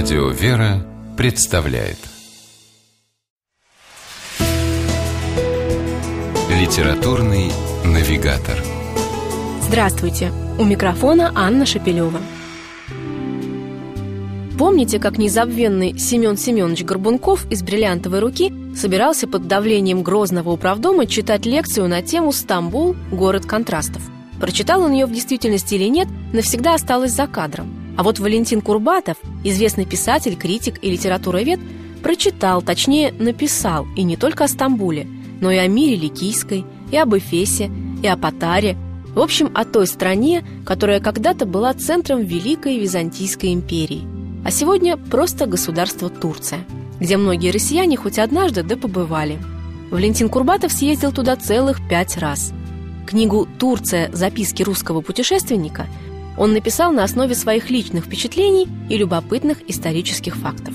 Радио «Вера» представляет Литературный навигатор Здравствуйте! У микрофона Анна Шапилева. Помните, как незабвенный Семен Семенович Горбунков из «Бриллиантовой руки» собирался под давлением Грозного управдома читать лекцию на тему «Стамбул. Город контрастов». Прочитал он ее в действительности или нет, навсегда осталось за кадром. А вот Валентин Курбатов, известный писатель, критик и литературовед, прочитал, точнее написал, и не только о Стамбуле, но и о мире Ликийской, и об Эфесе, и о Патаре, в общем, о той стране, которая когда-то была центром Великой Византийской империи – а сегодня просто государство Турция, где многие россияне хоть однажды да побывали. Валентин Курбатов съездил туда целых пять раз. Книгу «Турция. Записки русского путешественника» он написал на основе своих личных впечатлений и любопытных исторических фактов.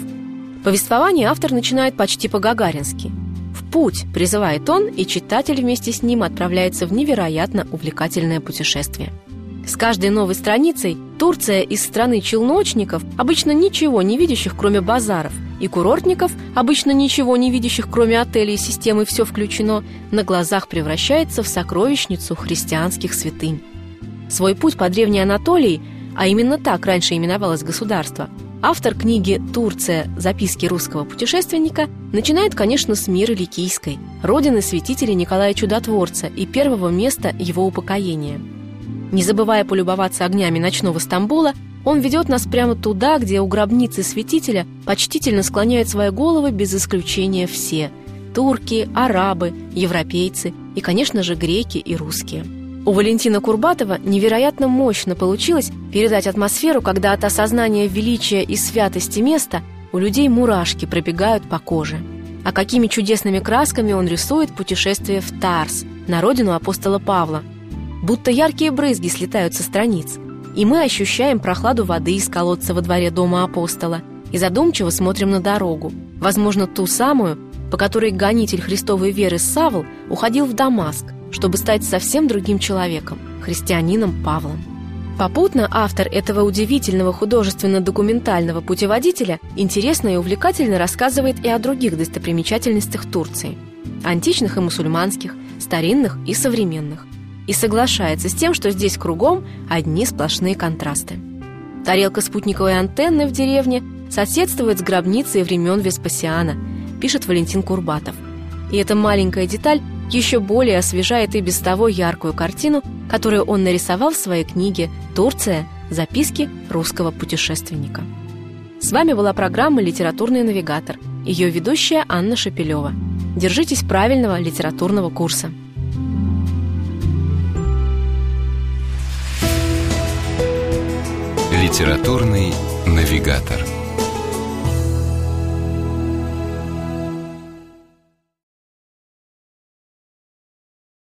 Повествование автор начинает почти по-гагарински. В путь призывает он, и читатель вместе с ним отправляется в невероятно увлекательное путешествие – с каждой новой страницей Турция из страны челночников, обычно ничего не видящих, кроме базаров, и курортников, обычно ничего не видящих, кроме отелей и системы «Все включено», на глазах превращается в сокровищницу христианских святынь. Свой путь по Древней Анатолии, а именно так раньше именовалось государство, автор книги «Турция. Записки русского путешественника» начинает, конечно, с мира Ликийской, родины святителя Николая Чудотворца и первого места его упокоения – не забывая полюбоваться огнями ночного Стамбула, он ведет нас прямо туда, где у гробницы святителя почтительно склоняют свои головы без исключения все – турки, арабы, европейцы и, конечно же, греки и русские. У Валентина Курбатова невероятно мощно получилось передать атмосферу, когда от осознания величия и святости места у людей мурашки пробегают по коже. А какими чудесными красками он рисует путешествие в Тарс, на родину апостола Павла – будто яркие брызги слетают со страниц, и мы ощущаем прохладу воды из колодца во дворе дома апостола и задумчиво смотрим на дорогу, возможно, ту самую, по которой гонитель христовой веры Савл уходил в Дамаск, чтобы стать совсем другим человеком, христианином Павлом. Попутно автор этого удивительного художественно-документального путеводителя интересно и увлекательно рассказывает и о других достопримечательностях Турции – античных и мусульманских, старинных и современных и соглашается с тем, что здесь кругом одни сплошные контрасты. Тарелка спутниковой антенны в деревне соседствует с гробницей времен Веспасиана, пишет Валентин Курбатов. И эта маленькая деталь еще более освежает и без того яркую картину, которую он нарисовал в своей книге «Турция. Записки русского путешественника». С вами была программа «Литературный навигатор», ее ведущая Анна Шапилева. Держитесь правильного литературного курса. Литературный навигатор.